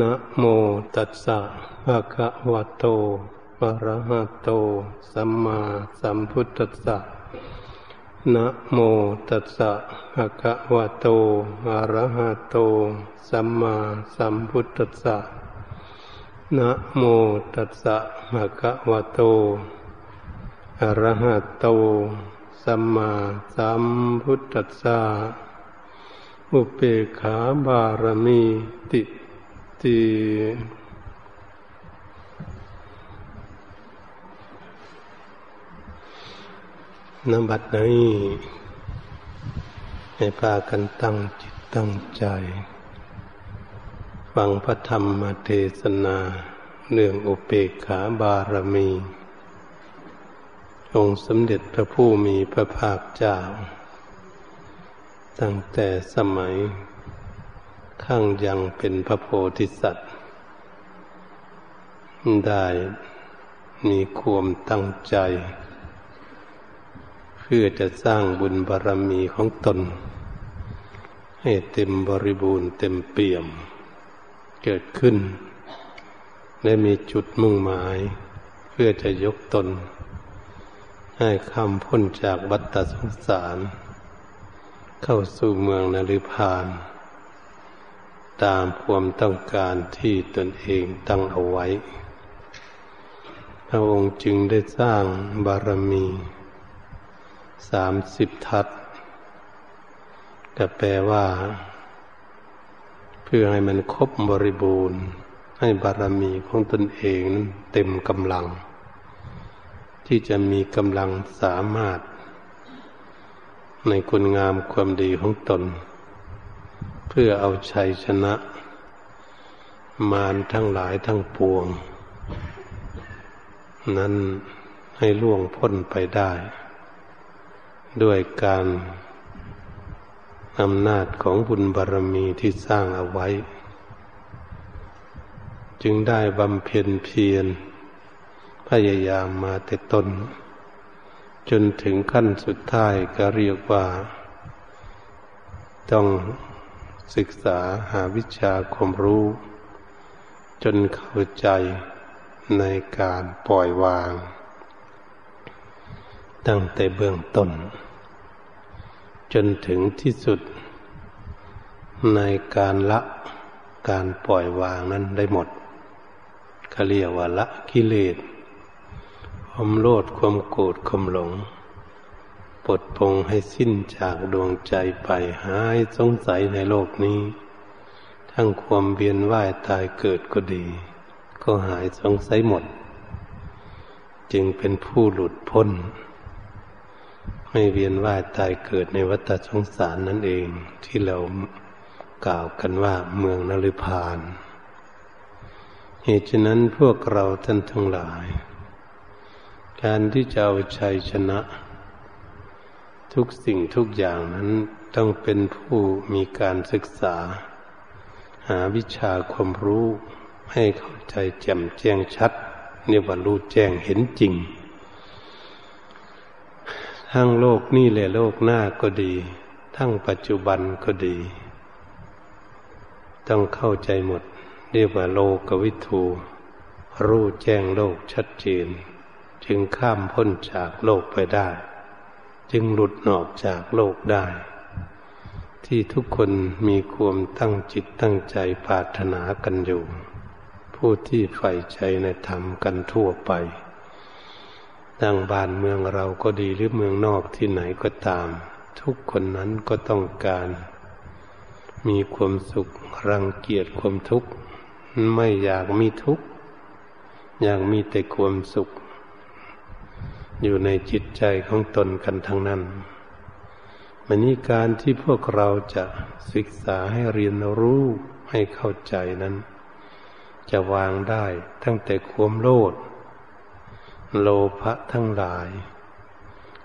นะโมตัสสะภะคะวะโตอะระหะโต สัมมาสัมพุทธัสสะนะโมตัสสะภะคะวะโตอะระหะโต สัมมาสัมพุทธัสสะนะโมตัสสะภะคะวะโตอะระหะโต สัมมาสัมพุทธัสสะอุเปขาบารมีติ ตินบัดนี้ให้พากันตั้งจิตตั้งใจ ฟังพระธรรมเทศนาเรื่องอุเปกขาบารมี องค์สมเด็จพระผู้มีพระภาคเจ้า ตั้งแต่สมัย ข้งยังเป็นพระโพธิสัตว์ ได้มีความตั้งใจ เพื่อจะสร้างบุญบารรมีของตน ให้เต็มบริบูรณ์เต็มเปี่ยม เกิดขึ้น และมีจุดมุ่งหมาย เพื่อจะยกตน ให้ข้ามพ้นจากบัตตสงสาร เข้าสู่เมืองนริพาน ตามความต้องการที่ตนเองตั้งเอาไว้ พระองค์จึงได้สร้างบารมีสามสิบทัศก็แปลว่า เพื่อให้มันครบบริบูรณ์ ให้บารมีของตนเองนั้นเต็มกำลัง ที่จะมีกำลังสามารถ ในคุณงามความดีของตน เพื่อเอาชัยชนะ มารทั้งหลายทั้งปวง นั้นให้ล่วงพ้นไปได้ ด้วยการอำนาจของบุญบารรมีที่สร้างเอาไว้ จึงได้บำเพ็ญเพียร พยายามมาแต่ตน จนถึงขั้นสุดท้ายก็เรียกว่า ต้อง ศึกษาหาวิชาความรู้ จนเข้าใจในการปล่อยวาง ตั้งแต่เบื้องต้น จนถึงที่สุด ในการละการปล่อยวางนั้นได้หมดเขาเรียกว่าละกิเลสความโลดความโกรธความหลง ปลดปลงให้สิ้นจากดวงใจไปหายสงสัยในโลกนี้ ทั้งความเวียนว่ายตายเกิดก็ดี ก็หายสงสัยหมด จึงเป็นผู้หลุดพ้น ไม่เวียนว่ายตายเกิดในวัฏสงสารนั่นเองที่เรากล่าวกันว่าเมืองนริพานเหตุฉะนั้นพวกเราท่านทั้งหลาย การที่จะเอาชัยชนะ ทุกสิ่งทุกอย่างนั้นต้องเป็นผู้มีการศึกษา หาวิชาความรู้ให้เข้าใจแจ่มแจ้งชัดเนี่ยว่ารู้แจ้งเห็นจริง ทั้งโลกนี่แหละโลกหน้าก็ดี ทั้งปัจจุบันก็ดี ต้องเข้าใจหมด เรียกว่าโลกวิทูรู้แจ้งโลกชัดเจน จึงข้ามพ้นจากโลกไปได้ จึงหลุดออกจากโลกได้ ที่ทุกคนมีความตั้งจิตตั้งใจปรารถนากันอยู่ ผู้ที่ใฝ่ใจในธรรมกันทั่วไปดังบ้านเมืองเราก็ดีหรือเมืองนอกที่ไหนก็ตาม ทุกคนนั้นก็ต้องการ มีความสุขรังเกียจความทุกข์ ไม่อยากมีทุกข์ อยากมีแต่ความสุข อยู่ในจิตใจของตนกันทั้งนั้นมันนี้การที่พวกเราจะศึกษาให้เรียนรู้ให้เข้าใจนั้น จะวางได้ตั้งแต่ความโลดโลภะทั้งหลาย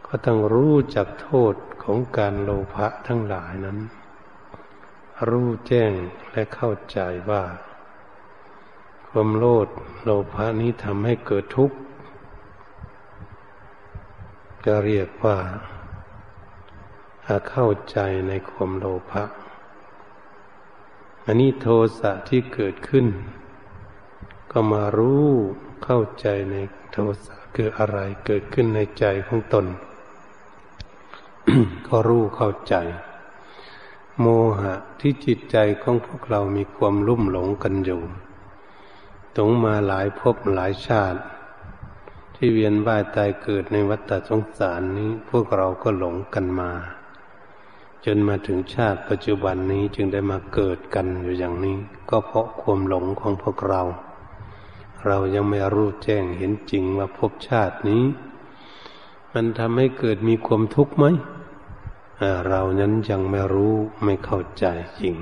ก็ต้องรู้จักโทษของการโลภะทั้งหลายนั้น รู้แจ้งและเข้าใจว่า ความโลดโลภะนี้ทำให้เกิดทุกข์ ก็เรียกว่าเข้าใจในความโลภะอันนี้โทสะที่เกิดขึ้น ก็มารู้เข้าใจในโทสะคืออะไรเกิดขึ้นในใจของตน ก็รู้เข้าใจ โมหะที่จิตใจของพวกเรามีความลุ่มหลงกันอยู่ตงมาหลายภพหลายชาติ ที่เวียนว่ายตายเกิดในวัฏสงสารนี้ พวกเราก็หลงกันมา จนมาถึงชาติปัจจุบันนี้จึงได้มาเกิดกันอยู่อย่างนี้ ก็เพราะความหลงของพวกเรา เรายังไม่รู้แจ้งเห็นจริงว่าภพชาตินี้ มันทำให้เกิดมีความทุกข์ไหมเรานั้นยังไม่รู้ไม่เข้าใจจริง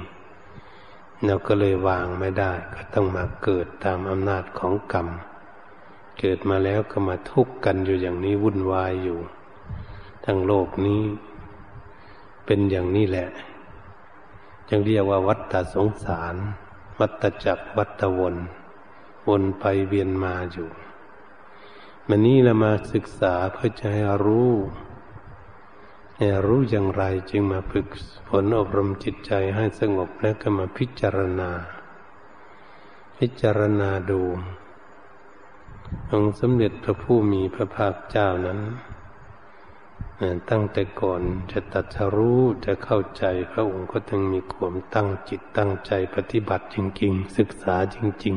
เราก็เลยวางไม่ได้ ก็ต้องมาเกิดตามอำนาจของกรรม เกิดมาแล้วก็มาทุกข์กันอยู่อย่างนี้วุ่นวายอยู่ ทั้งโลกนี้เป็นอย่างนี้แหละ จึงเรียกว่าวัฏฏสงสาร วัฏจักรวัฏวน วนไปเวียนมาอยู่มันนี้เรามาศึกษาเพื่อจะให้รู้รู้อย่างไรจึงมาฝึกฝนอบรมจิตใจให้สงบแล้วก็มาพิจารณา พิจารณาดู องสมเด็จพระผู้มีพระภาคเจ้านั้นตั้งแต่ก่อนจะตัดสรู้จะเข้าใจพระองค์ก็ต้องมีความตั้งจิตตั้งใจปฏิบัติจริง ๆ ศึกษาจริง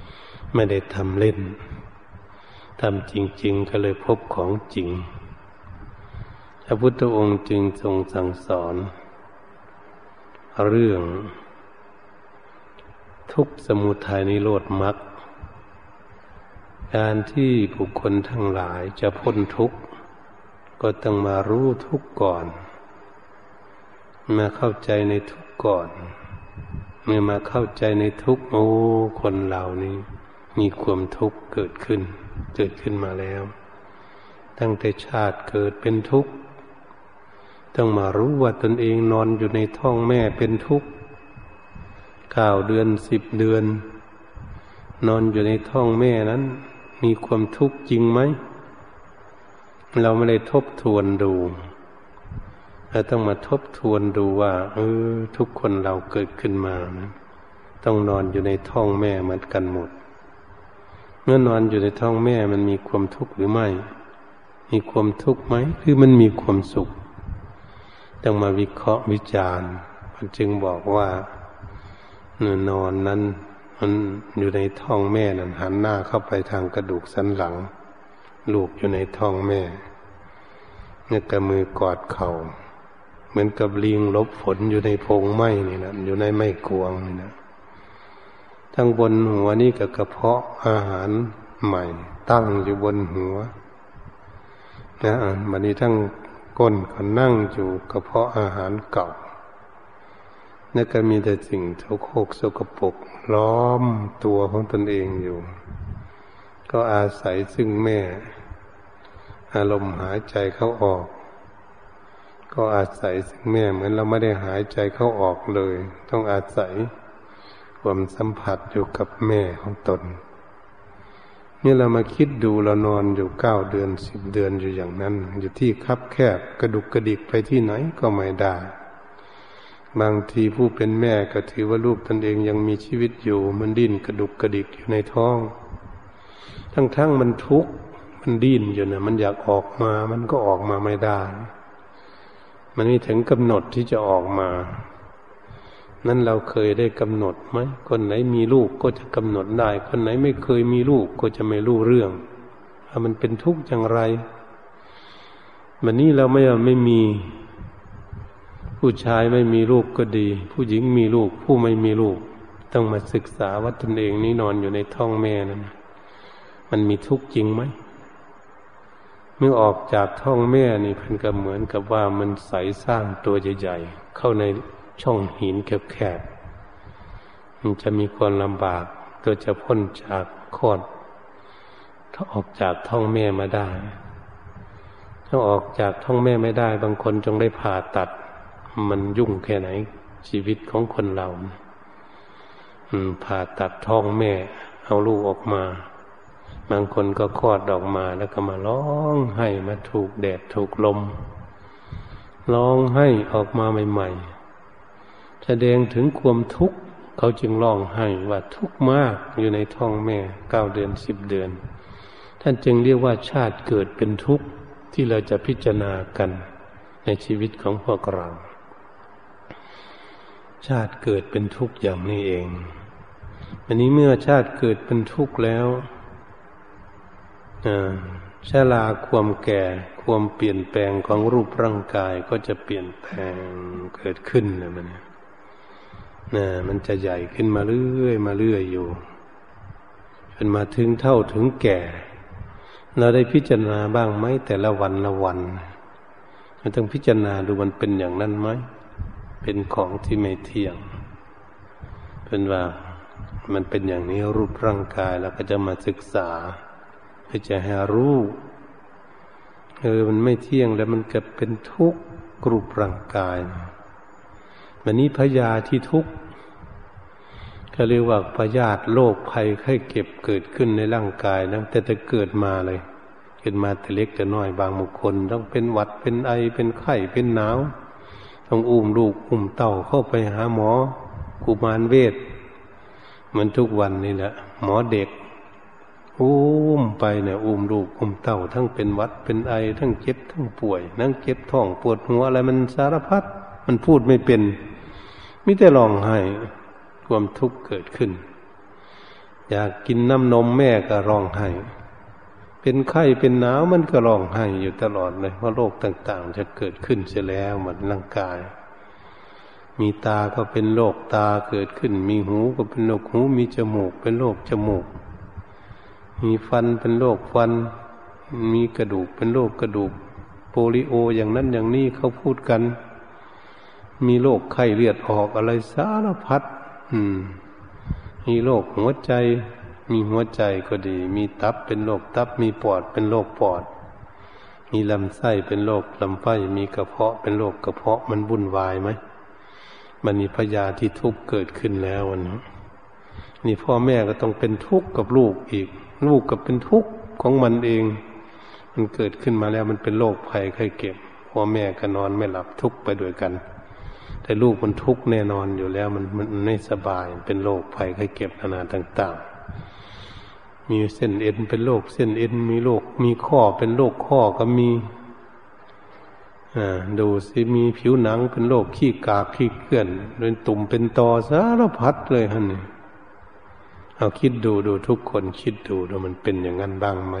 ๆ ไม่ได้ทำเล่นทำจริง ๆ ก็เลยพบของจริง พระพุทธองค์จึงทรงสั่งสอน เรื่อง ทุกสมุทัยนิโรธมรรค การที่บุคคลทั้งหลายจะพ้นทุกข์ ก็ต้องมารู้ทุกข์ก่อน มาเข้าใจในทุกข์ก่อน เมื่อมาเข้าใจในทุกข์โอ้คนเหล่านี้ มีความทุกข์เกิดขึ้น เกิดขึ้นมาแล้ว ตั้งแต่ชาติเกิดเป็นทุกข์ต้องมารู้ว่าตนเองนอนอยู่ในท้องแม่เป็นทุกข์เก้าเดือนสิบเดือน นอนอยู่ในท้องแม่นั้น มีความทุกข์จริงไหม เราไม่ได้ทบทวนดูเราต้องมาทบทวนดูว่า เออ ทุกคนเราเกิดขึ้นมานะต้องนอนอยู่ในท้องแม่เหมือนกันหมด เมื่อนอนอยู่ในท้องแม่มันมีความทุกข์หรือไม่ มีความทุกข์ไหมคือมันมีความสุข ต้องมาวิเคราะห์วิจารณ์มันจึงบอกว่าเนื้อนอนนั้น มันอยู่ในท้องแม่นั้นหันหน้าเข้าไปทางกระดูกสันหลัง ลูกอยู่ในท้องแม่เนี่ยกระมือกอดเขา่าเหมือนกับลิงลบฝนอยู่ในพงไม้นี่นะอยู่ในไม้กวงนี่นะทั้งบนหัวนี่กับกระเพาะอาหารใหม่ ตั้งอยู่บนหัวนะมันนี้ทั้งก้นก็นั่งอยู่กระเพาะอาหารเก่า นั่นก็มีแต่สิ่งโสโคกสกปรกล้อมตัวของตนเองอยู่ ก็อาศัยซึ่งแม่ อารมณ์หายใจเข้าออก ก็อาศัยซึ่งแม่เหมือนเราไม่ได้หายใจเข้าออกเลย ต้องอาศัยความสัมผัสอยู่กับแม่ของตนนี่เรามาคิดดูเรานอนอยู่เก้าเดือนสิบเดือนอยู่อย่างนั้น อยู่ที่คับแคบกระดุกกระดิกไปที่ไหนก็ไม่ได้ บางทีผู้เป็นแม่ก็ถือว่าลูกตนเองยังมีชีวิตอยู่ มันดิ้นกระดุกกระดิกอยู่ในท้อง ทั้งๆมันทุกข์มันดิ้นอยู่นะมันอยากออกมา มันก็ออกมาไม่ได้ มันไม่ถึงกำหนดที่จะออกมา นั้นเราเคยได้กำหนดไหมคนไหนมีลูกก็จะกำหนดได้ คนไหนไม่เคยมีลูกก็จะไม่รู้เรื่องว่ามันเป็นทุกข์อย่างไรวันนี้เราไม่ไม่มี ผู้ชายไม่มีลูกก็ดี ผู้หญิงมีลูก ผู้ไม่มีลูก ต้องมาศึกษาว่าตนเองนี้นอนอยู่ในท้องแม่นั้นมันมีทุกข์จริงไหมเมื่อออกจากท้องแม่นี่พิ่นก็เหมือนกับว่ามันใสสร้างตัวใหญ่ๆเข้าในช่องหินแคบๆมันจะมีความลำบากตัวจะพ้นจากคลอดถ้าออกจากท้องแม่มาได้ ถ้าออกจากท้องแม่ไม่ได้ บางคนจงได้ผ่าตัด มันยุ่งแค่ไหน ชีวิตของคนเราผ่าตัดท้องแม่ เอาลูกออกมา บางคนก็คลอดออกมาแล้วก็มาร้องให้มาถูกแดดถูกลมร้องให้ออกมาใหม่ๆ แสดงถึงความทุกข์ เขาจึงร้องไห้ว่าทุกข์มากอยู่ในท้องแม่เก้าเดือนสิบเดือน ท่านจึงเรียกว่าชาติเกิดเป็นทุกข์ที่เราจะพิจารณากันในชีวิตของพวกเรา ชาติเกิดเป็นทุกข์อย่างนี้เอง อันนี้เมื่อชาติเกิดเป็นทุกข์แล้วชาลาความแก่ความเปลี่ยนแปลงของรูปร่างกายก็จะเปลี่ยนแปลงเกิดขึ้นนะมันนะมันจะใหญ่ขึ้นมาเรื่อยมาเรื่อยอยู่จนมาถึงเท่าถึงแก่ เราได้พิจารณาบ้างไหมแต่ละวันละวันเราต้องพิจารณาดูมันเป็นอย่างนั้นไหม เป็นของที่ไม่เที่ยง เป็นว่ามันเป็นอย่างนี้รูปร่างกายแล้วก็จะมาศึกษาเพื่อจะให้รู้เออมันไม่เที่ยงแล้วมันเกิดเป็นทุกข์กรูปร่างกายวันนี้พยาที่ทุกข์เขาเรียกว่าพยาธิโรคภัยไข้เก็บเกิดขึ้นในร่างกายนะแต่จะเกิดมาเลย เกิดมาแต่เล็กแต่น้อยบางบุคคล ต้องเป็นหวัดเป็นไอเป็นไข้เป็นหนาว ต้องอุ้มลูกอุ้มเต่าเข้าไปหาหมอกุมารเวทเหมือนทุกวันนี่แหละ หมอเด็ก อุ้มไปเนี่ยอุ้มลูกอุ้มเต่า ทั้งเป็นวัดเป็นไอ ทั้งเจ็บทั้งป่วยนั่งเจ็บท้องปวดหัวอะไรมันสารพัดมันพูดไม่เป็นมิแต่ร้องไห้ความทุกข์เกิดขึ้น อยากกินน้ำนมแม่ก็ร้องไห้ เป็นไข้เป็นหนาวมันก็ร้องไห้อยู่ตลอดเลยเพราะโรคต่างๆ จะเกิดขึ้นเสียแล้วหมดร่างกาย มีตาก็เป็นโรคตาเกิดขึ้น มีหูก็เป็นโรคหู มีจมูกเป็นโรคจมูก มีฟันเป็นโรคฟัน มีกระดูกเป็นโรคกระดูก โปลิโออย่างนั้นอย่างนี้เขาพูดกัน มีโรคไข้เลือดออกอะไรสารพัดอืม มีโรคหัวใจ มีหัวใจก็ดี มีตับเป็นโรคตับ มีปอดเป็นโรคปอด มีลำไส้เป็นโรคลำไส้มีกระเพาะเป็นโรคกระเพาะมันวุ่นวายไหมมันมีพยาที่ทุกข์เกิดขึ้นแล้ววันนี้นี่พ่อแม่ก็ต้องเป็นทุกข์กับลูกอีก ลูกก็เป็นทุกข์ของมันเอง มันเกิดขึ้นมาแล้วมันเป็นโรคภัยไข้เก็บพ่อแม่ก็นอนไม่หลับทุกข์ไปด้วยกัน แต่ลูกมันทุกข์แน่นอนอยู่แล้ว มันมันไม่สบายเป็นโรคภัยไข้เก็บนานาต่าง ๆ มีเส้นเอ็นเป็นโรคเส้นเอ็นมีโรคมีข้อเป็นโรคข้อก็มีอ่าดูสิมีผิวหนังเป็นโรคขี้กากขี้เกลื่อนเป็นตุ่มเป็นตอสารพัดเลยฮะนี่เอาคิดดูดูทุกคนคิดดูดูมันเป็นอย่างนั้นบ้างไหม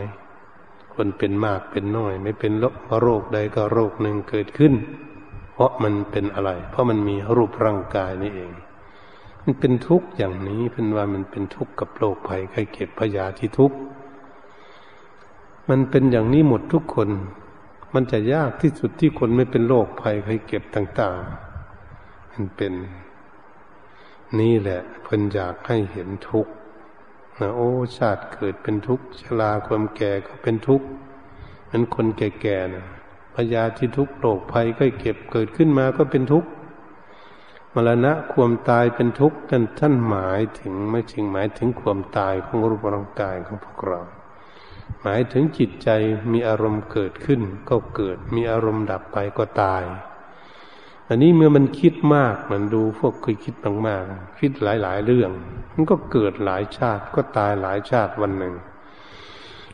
คนเป็นมากเป็นน้อย ไม่เป็นโรคใดก็โรคหนึ่งเกิดขึ้น เพราะมันเป็นอะไร เพราะมันมีรูปร่างกายนี่เอง มันเป็นทุกข์อย่างนี้เป็นว่ามันเป็นทุกข์กับโรคภัยไข้เจ็บพยาธิทุกข์มันเป็นอย่างนี้หมดทุกคน มันจะยากที่สุดที่คนไม่เป็นโรคภัยไข้เจ็บต่าง ๆ มันเป็น นี่แหละเพิ่นอยากให้เห็นทุกข์นะโอ้ชาติเกิดเป็นทุกข์ชราความแก่ก็เป็นทุกข์มันคนแก่ๆนะพยาที่ทุกข์โรคภัยก็เก็บเกิดขึ้นมาก็เป็นทุกข์ มรณะความตายเป็นทุกข์ท่านท่านหมายถึงไม่จริงหมายถึงความตายของรูปร่างกายของพวกเรา หมายถึงจิตใจมีอารมณ์เกิดขึ้นก็เกิด มีอารมณ์ดับไปก็ตาย อันนี้เมื่อมันคิดมากมันดูพวกเคยคิดมากๆคิดหลายๆเรื่อง มันก็เกิดหลายชาติก็ตายหลายชาติวันหนึ่ง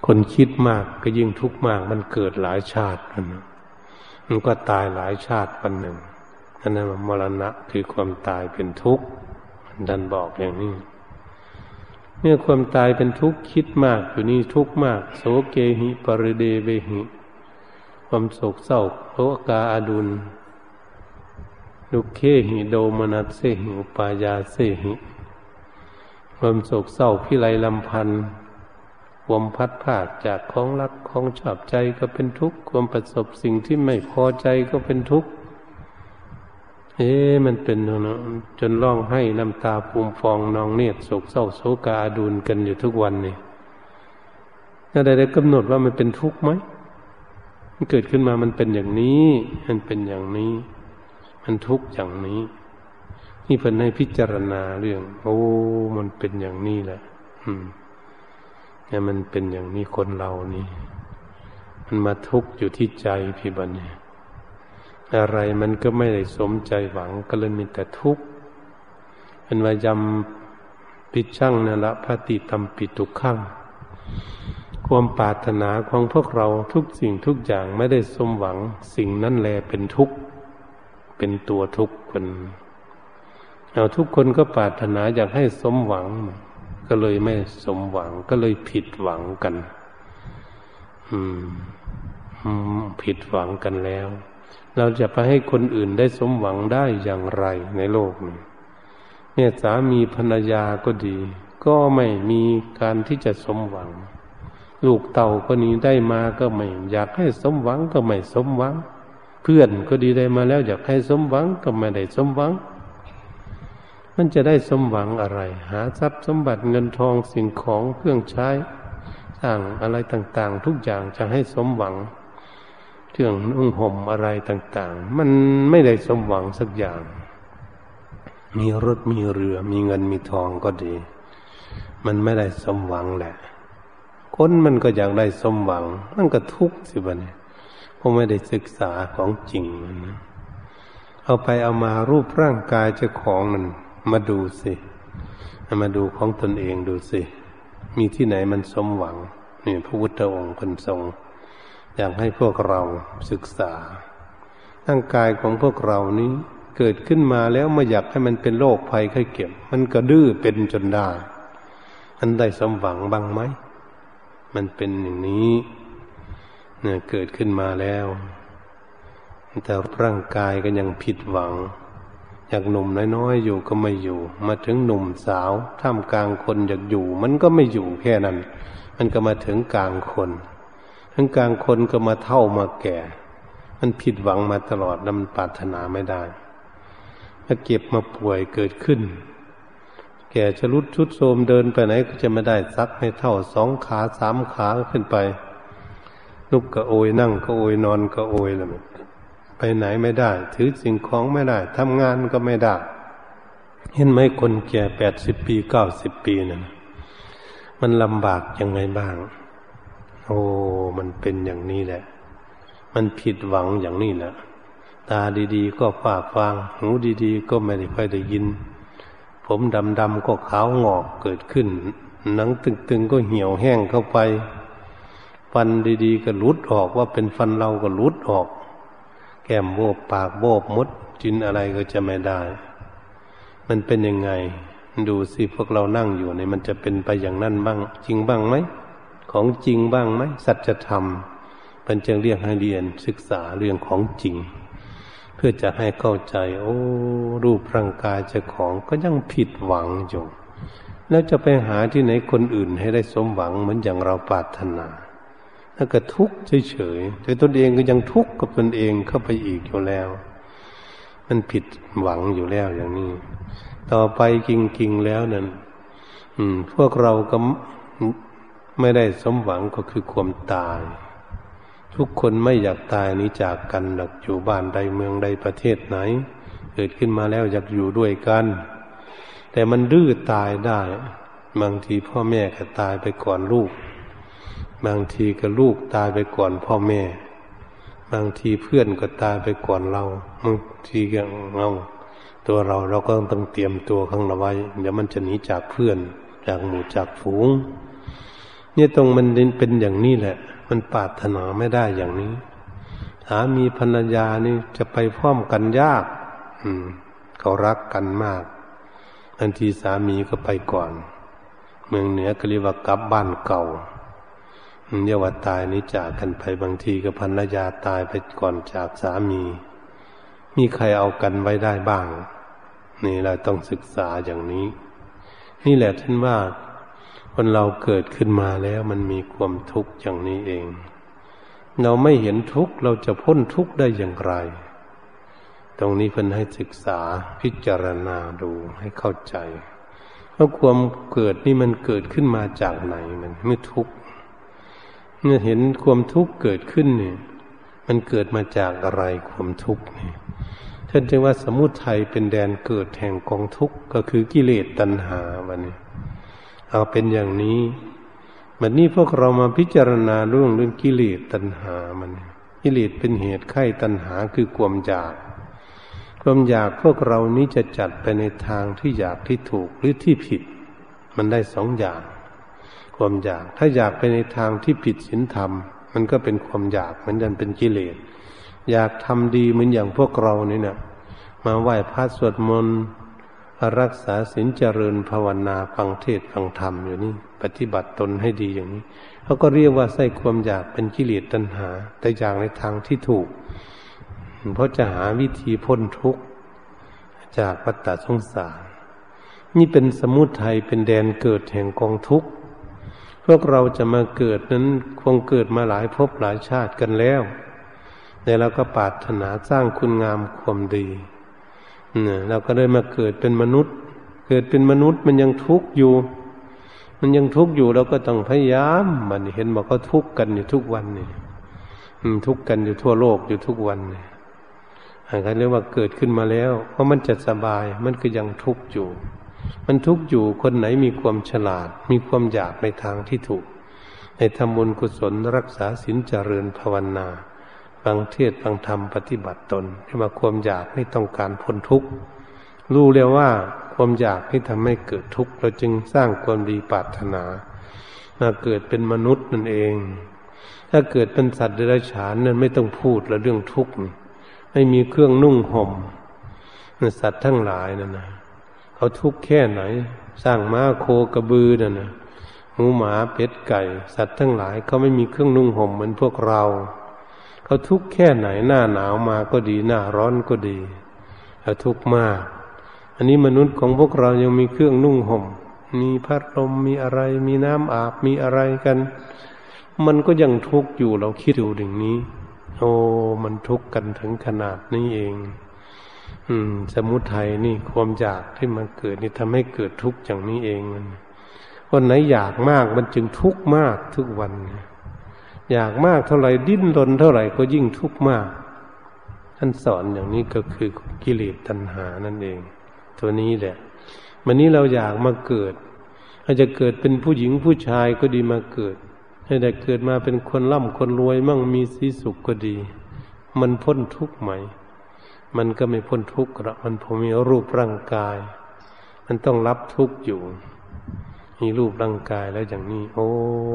คนคิดมากก็ยิ่งทุกข์มาก มันเกิดหลายชาติมันมันก็ตายหลายชาติวันหนึ่ง อันนั้นมรณะคือความตายเป็นทุกข์ดันบอกอย่างนี้เมื่อความตายเป็นทุกข์คิดมากอยู่นี่ทุกข์มาก โสเกหิปริเดเวหิ ความโศกเศร้าโภกาอาดุลลุเคหิโดมนัสเสหิอุปายาเสหิ ความโศกเศร้าพิไรลำพันธ์ความพัดผาดจากของรักของชอบใจก็เป็นทุกข์ ความประสบสิ่งที่ไม่พอใจก็เป็นทุกข์ เอ๊มันเป็นเนาะจนร้องให้น้ำตาปูมฟองนองเนตรโศกเศร้าโศกาดูนกันอยู่ทุกวันนี่ถ้าใดๆกำหนดว่ามันเป็นทุกข์ไหมมันเกิดขึ้นมามันเป็นอย่างนี้ มันเป็นอย่างนี้ มันทุกข์อย่างนี้ นี่เพิ่นให้พิจารณาเรื่อง โอ้ มันเป็นอย่างนี้แหละ อืมเนี่ยมันเป็นอย่างนี้คนเรานี่ มันมาทุกข์อยู่ที่ใจพี่บันเนี่ย อะไรมันก็ไม่ได้สมใจหวังก็เลยมีแต่ทุกข์เป็นวายำปิดช่างนั่นละพติตำปิดทุกขั้งความปรารถนาของพวกเราทุกสิ่งทุกอย่างไม่ได้สมหวัง สิ่งนั้นแลเป็นทุกข์ เป็นตัวทุกข์คนเอาทุกคนก็ปรารถนาอยากให้สมหวัง ก็เลยไม่สมหวังก็เลยผิดหวังกัน อืม ผิดหวังกันแล้ว เราจะไปให้คนอื่นได้สมหวังได้อย่างไรในโลกนี้เนี่ยสามีภรรยาก็ดี ก็ไม่มีการที่จะสมหวัง ลูกเต่าก็นี้ได้มาก็ไม่ อยากให้สมหวังก็ไม่สมหวัง เพื่อนก็ดีได้มาแล้ว อยากให้สมหวังก็ไม่ได้สมหวัง มันจะได้สมหวังอะไร หาทรัพย์สมบัติเงินทองสิ่งของเครื่องใช้สร้างอะไรต่างๆ ทุกอย่างจะให้สมหวัง เครื่องนุ่งห่มอะไรต่าง ๆ มันไม่ได้สมหวังสักอย่าง มีรถมีเรือ มีเงินมีทองก็ดี มันไม่ได้สมหวังแหละ คนมันก็อยากได้สมหวัง มันก็ทุกข์สิบะเนี่ยเพราะไม่ได้ศึกษาของจริงนะเอาไปเอามารูปร่างกายเจ้าของมันมาดูสิมาดูของตนเองดูสิ มีที่ไหนมันสมหวังนี่พระพุทธองค์คนทรง อยากให้พวกเราศึกษาร่างกายของพวกเรานี้เกิดขึ้นมาแล้วมาอยากให้มันเป็นโรคภัยไข้เก็บมันก็ดื้อเป็นจนได้มันได้สมหวังบ้างไหมมันเป็นอย่างนี้เนี่ยเกิดขึ้นมาแล้ว แต่ร่างกายก็ยังผิดหวังอยากหนุ่มน้อยๆอยู่ก็ไม่อยู่ มาถึงหนุ่มสาวท่ามกลางคนอยากอยู่ มันก็ไม่อยู่แค่นั้น มันก็มาถึงกลางคน ทั้งกลางคนก็มาเท่ามาแก่ มันผิดหวังมาตลอดแล้วมันปรารถนาไม่ได้ถ้าเก็บมาป่วยเกิดขึ้น แก่ชรุดชุดโทมเดินไปไหนก็จะไม่ได้ซักให้เท่าสองขาสามขาขึ้นไปลุกก็โอยนั่งก็โอยนอนก็โอยแล้วไปไหนไม่ได้ ถือสิ่งของไม่ได้ทำงานก็ไม่ได้ เห็นไหมคนแก่แปดสิบปีเก้าสิบปีนั่นมันลำบากยังไงบ้าง โอ้มันเป็นอย่างนี้แหละ มันผิดหวังอย่างนี้แหละ ตาดีๆ ก็ฝ้าฟาง หูดีๆ ก็ไม่ได้ค่อยได้ยิน ผมดำๆก็ขาวงอกเกิดขึ้น หนังตึงๆก็เหี่ยวแห้งเข้าไป ฟันดีๆ ก็หลุดออกว่าเป็นฟันเราก็หลุดออก แก้มโบปากโบกมดจินอะไรก็จะไม่ได้ มันเป็นยังไง ดูสิพวกเรานั่งอยู่เนี่ยมันจะเป็นไปอย่างนั้นบ้าง จริงบ้างไหม ของจริงบ้างไหมสัจธรรมมันจึงเรียกให้เรียนศึกษาเรื่องของจริง เพื่อจะให้เข้าใจ โอ้ รูปร่างกายเจ้าของก็ยังผิดหวังอยู่แล้วจะไปหาที่ไหนคนอื่นให้ได้สมหวังเหมือนอย่างเราปรารถนาแล้วก็ทุกข์เฉยๆแต่ตนเองก็ยังทุกข์กับตนเองเข้าไปอีกอยู่แล้ว มันผิดหวังอยู่แล้วอย่างนี้ ต่อไปจริงๆแล้วนั่นพวกเราก็ ไม่ได้สมหวังก็คือความตาย ทุกคนไม่อยากตายนี้จากกันหลักอยู่บ้านใดเมืองใดประเทศไหน เกิดขึ้นมาแล้วอยากอยู่ด้วยกัน แต่มันดื้อตายได้ บางทีพ่อแม่ก็ตายไปก่อนลูก บางทีก็ลูกตายไปก่อนพ่อแม่ บางทีเพื่อนก็ตายไปก่อนเราบางทีก็เราตัวเราเราก็ต้องเตรียมตัวข้างเราไว้ เดี๋ยวมันจะหนีจากเพื่อน จากหมู่จากฝูง เนี่ยตรงมันเป็นอย่างนี้แหละ มันปาถนาไม่ได้อย่างนี้สามีภรรยานี่จะไปพร้อมกันยาก อืม เขารักกันมากบางทีสามีก็ไปก่อน เมืองเหนือก็เรียกว่ากลับบ้านเก่าเยกว่าตายนี้จากกันไปบางทีก็ภรรยาตายไปก่อนจากสามี มีใครเอากันไว้ได้บ้าง นี่เราต้องศึกษาอย่างนี้ นี่แหละท่านว่า คนเราเกิดขึ้นมาแล้วมันมีความทุกข์อย่างนี้เอง เราไม่เห็นทุกข์เราจะพ้นทุกข์ได้อย่างไร ตรงนี้เพิ่นให้ศึกษาพิจารณาดูให้เข้าใจว่าความเกิดนี่มันเกิดขึ้นมาจากไหนมันไม่ทุกข์เมื่อเห็นความทุกข์เกิดขึ้นเนี่ย มันเกิดมาจากอะไรความทุกข์นี่ท่านจึงว่าสมุทัยเป็นแดนเกิดแห่งกองทุกข์ก็คือกิเลสตัณหาวันนี้ เอาเป็นอย่างนี้บัดนี้พวกเรามาพิจารณาเรื่องเรื่องกิเลสตัณหามัน กิเลสเป็นเหตุไข้ตัณหาคือความอยาก ความอยากพวกเรานี้จะจัดไปในทางที่อยากที่ถูกหรือที่ผิด มันได้สองอย่าง ความอยากถ้าอยากไปในทางที่ผิดศีลธรรม มันก็เป็นความอยากเหมือนกันเป็นกิเลสอยากทำดีเหมือนอย่างพวกเรานี่เนี่ยมาไหว้พระสวดมนต์ รักษาศีลเจริญภาวนาฟังเทศฟังธรรมอยู่นี่ปฏิบัติตนให้ดีอย่างนี้เขาก็เรียกว่าใส่ความอยากเป็นกิเลสตัณหา แต่อย่างในทางที่ถูก เพราะจะหาวิธีพ้นทุกข์จากวัฏสงสารนี่เป็นสมุทัยเป็นแดนเกิดแห่งกองทุกข์พวกเราจะมาเกิดนั้นคงเกิดมาหลายภพหลายชาติกันแล้วแต่เราก็ปรารถนาสร้างคุณงามความดี เราก็ได้มาเกิดเป็นมนุษย์ เกิดเป็นมนุษย์มันยังทุกข์อยู่ มันยังทุกข์อยู่เราก็ต้องพยายามมันเห็นบอกเขาทุกข์กันอยู่ทุกวันนี่ทุกข์กันอยู่ทั่วโลกอยู่ทุกวันนี่อันเรียกว่าเกิดขึ้นมาแล้วเพราะมันจะสบายมันก็ยังทุกข์อยู่ มันทุกข์อยู่คนไหนมีความฉลาด มีความอยากในทางที่ถูกในทำบุญกุศลรักษาศีลเจริญภาวนา ฟังเทศฟังธรรมปฏิบัติตนที่มาความอยากไม่ต้องการพ้นทุกข์รู้แล้วว่าความอยากที่ทำให้เกิดทุกข์เราจึงสร้างความดีปรารถนา มาเกิดเป็นมนุษย์นั่นเอง ถ้าเกิดเป็นสัตว์เดรัจฉานนั้นไม่ต้องพูดล้วเรื่องทุกข์ไม่มีเครื่องนุ่งห่มสัตว์ทั้งหลายนั่นนะเขาทุกข์แค่ไหน สร้างม้าโคกระบือนั่นนะหมูหมาเป็ดไก่ สัตว์ทั้งหลายเขาไม่มีเครื่องนุ่งห่มเหมือนพวกเรา เขาทุกข์แค่ไหนหน้าหนาวมาก็ดี หน้าร้อนก็ดีเขาทุกข์มาก อันนี้มนุษย์ของพวกเรายังมีเครื่องนุ่งห่ม มีพัดลมมีอะไร มีน้ำอาบมีอะไรกัน มันก็ยังทุกข์อยู่เราคิดดูอย่างนี้ โอ้มันทุกข์กันถึงขนาดนี้เอง อืม สมุทัยนี่ความอยากที่มันเกิดนี่ทำให้เกิดทุกข์อย่างนี้เองมันวันไหนอยากมากมันจึงทุกข์มากทุกวันเนี่ย อยากมากเท่าไหร่ดิ้นรนเท่าไหร่ก็ยิ่งทุกข์มาก ท่านสอนอย่างนี้ก็คือกิเลสตัณหานั่นเอง ตัวนี้แหละวันนี้เราอยากมาเกิด อาจจะเกิดเป็นผู้หญิงผู้ชายก็ดีมาเกิดให้ได้เกิดมาเป็นคนร่ำคนรวยมั่งมีสีสุขก็ดี มันพ้นทุกข์ไหม มันก็ไม่พ้นทุกข์หรอกมันพอมีรูปร่างกาย มันต้องรับทุกข์อยู่ มีรูปร่างกายแล้วอย่างนี้ โอ้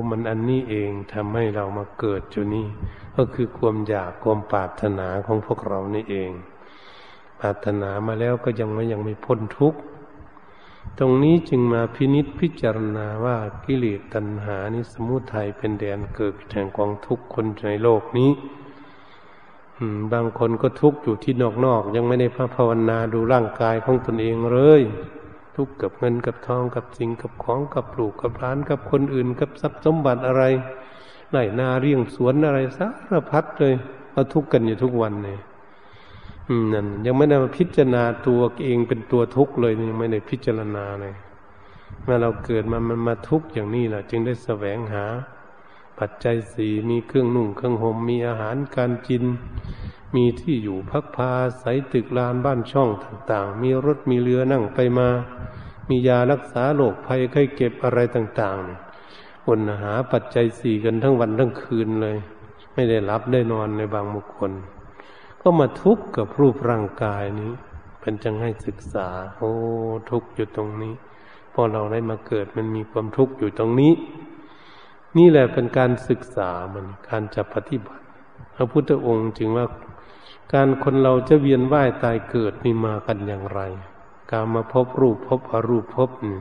มันอันนี้เองทำให้เรามาเกิดอยู่นี่ ก็คือความอยากความปรารถนาของพวกเรานี่เอง ปรารถนามาแล้วก็ยังไม่ยังไม่พ้นทุกข์ ตรงนี้จึงมาพินิษพิจารณาว่ากิเลสตัณหานี้สมุทัยเป็นแดนเกิดแห่งกองทุกข์คนในโลกนี้บางคนก็ทุกข์อยู่ที่นอกๆยังไม่ได้ภาวนาดูร่างกายของตนเองเลย ทุกข์กับเงินกับทองกับสิ่งกับของกับปลูกกับร้านกับคนอื่น กับทรัพย์สมบัติอะไรไร่นาเรียงสวนอะไรสารพัดเลยเราทุกข์กันอยู่ทุกวันเนี่ยนั่นยังไม่ได้มาพิจารณาตัวเองเป็นตัวทุกข์เลยยังไม่ได้พิจารณาเลยเมื่อเราเกิดมามันมาทุกข์อย่างนี้แหละจึงได้แสวงหา ปัจจัยสี่มีเครื่องนุ่งเครื่องห่มมีอาหารการกิน มีที่อยู่พักพาใสตึกลานบ้านช่องต่างๆ มีรถมีเรือนั่งไปมา มียารักษาโรคภัยไข้เก็บอะไรต่างๆคนหาปัจจัยสี่กันทั้งวันทั้งคืนเลย ไม่ได้รับได้นอนในบางบุคคล ก็มาทุกข์กับรูปร่างกายนี้เป็นจังให้ศึกษา โอ้ทุกข์อยู่ตรงนี้ พอเราได้มาเกิดมันมีความทุกข์อยู่ตรงนี้ นี่แหละเป็นการศึกษามันการจะปฏิบัติ พระพุทธองค์จึงว่า การคนเราจะเวียนว่ายตายเกิดนี่มากันอย่างไร การมาพบรูปพบอรูปพบนี่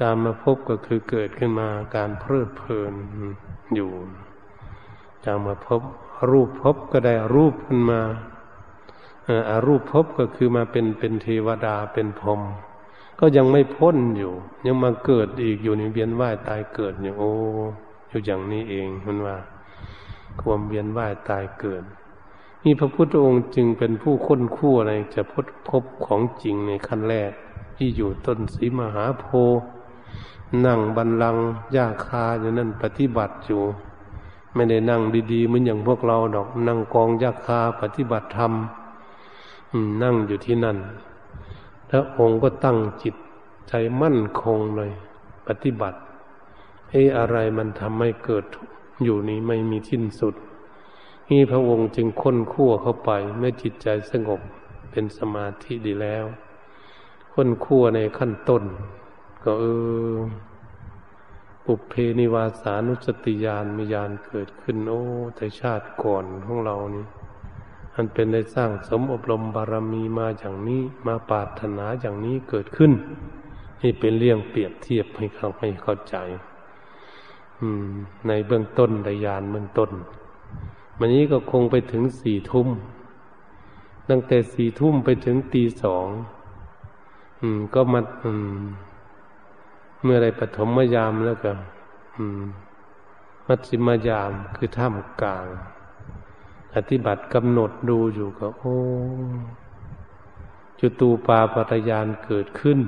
การมาพบก็คือเกิดขึ้นมาการเพลิดเพลินอยู่การมาพบรูปพบก็ได้รูปขึ้นมาอารูปพบก็คือมาเป็นเป็นเทวดาเป็นพรหมก็ยังไม่พ้นอยู่ ยังมาเกิดอีกอยู่ในเวียนว่ายตายเกิดอยู่โอ้อยู่อย่างนี้เองมันว่า ความเวียนว่ายตายเกิด นี่พระพุทธองค์จึงเป็นผู้ค้นคู่อะไรจะพบพบของจริงในขั้นแรก ที่อยู่ต้นสีมหาโพนั่งบันลังยาคาอยู่นั่นปฏิบัติอยู่ ไม่ได้นั่งดีๆเหมือนอย่างพวกเราดอก นั่งกองยาคาปฏิบัติธรรมนั่งอยู่ที่นั่นแล้วองค์ก็ตั้งจิตใจมั่นคงเลย ปฏิบัติเอ้อะไรมันทำให้เกิดอยู่นี้ไม่มีทิ้นสุด นี่พระองค์จึงค้นคั่วเข้าไปเมื่อจิตใจสงบเป็นสมาธิดีแล้ว ค้นคั่วในขั้นต้น ก็เออปุเพนิวาสานุสติญาณมีญาณเกิดขึ้นโอ้แต่ชาติก่อนของเรานี่อันเป็นได้สร้างสมอบรมบารมีมาอย่างนี้มาปาถนาอย่างนี้เกิดขึ้น นี่เป็นเรื่องเปรียบเทียบให้เขาให้เข้าใจ อืม ในเบื้องต้นในยานเบื้องต้น วันนี้ก็คงไปถึงสี่ทุ่ม ตั้งแต่สี่ทุ่มไปถึงตีสองอืม ก็มาอืม เมื่อไรปฐมยามแล้วก็ อืม มัชฌิมยามคือท่ามกลางปฏิบัติกำหนดดูอยู่ก็ โอ้จุตูปาปัตยานเกิดขึ้น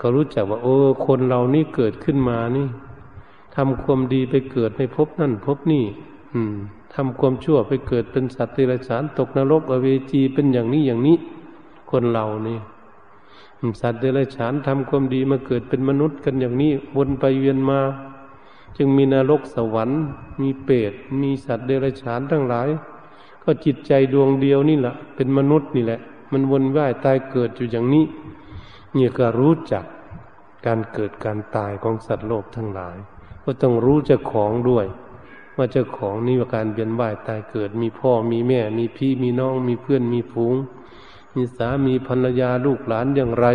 ก็รู้จักว่า โอ้ คนเรานี่เกิดขึ้นมานี่ ทำความดีไปเกิดในภพนั่นภพนี่อืมทำความชั่วไปเกิดเป็นสัตว์เดรัจฉานตกนรกอเวจีเป็นอย่างนี้อย่างนี้ คนเรานี่สัตว์เดรัจฉานทำความดีมาเกิดเป็นมนุษย์กันอย่างนี้วนไปเวียนมา จึงมีนรกสวรรค์ มีเปรตมีสัตว์เดรัจฉานทั้งหลาย ก็จิตใจดวงเดียวนี่แหละเป็นมนุษย์นี่แหละ มันวนว่ายตายเกิดอยู่อย่างนี้เนี่ยก็รู้จักการเกิดการตายของสัตว์โลกทั้งหลาย ก็ต้องรู้เจ้าของด้วย ว่าเจ้าของนี่ว่าการเปลี่ยนว่ายตายเกิด มีพ่อมีแม่ มีพี่มีน้อง มีเพื่อนมีฝูง มีสามีภรรยาลูกหลานอย่างไร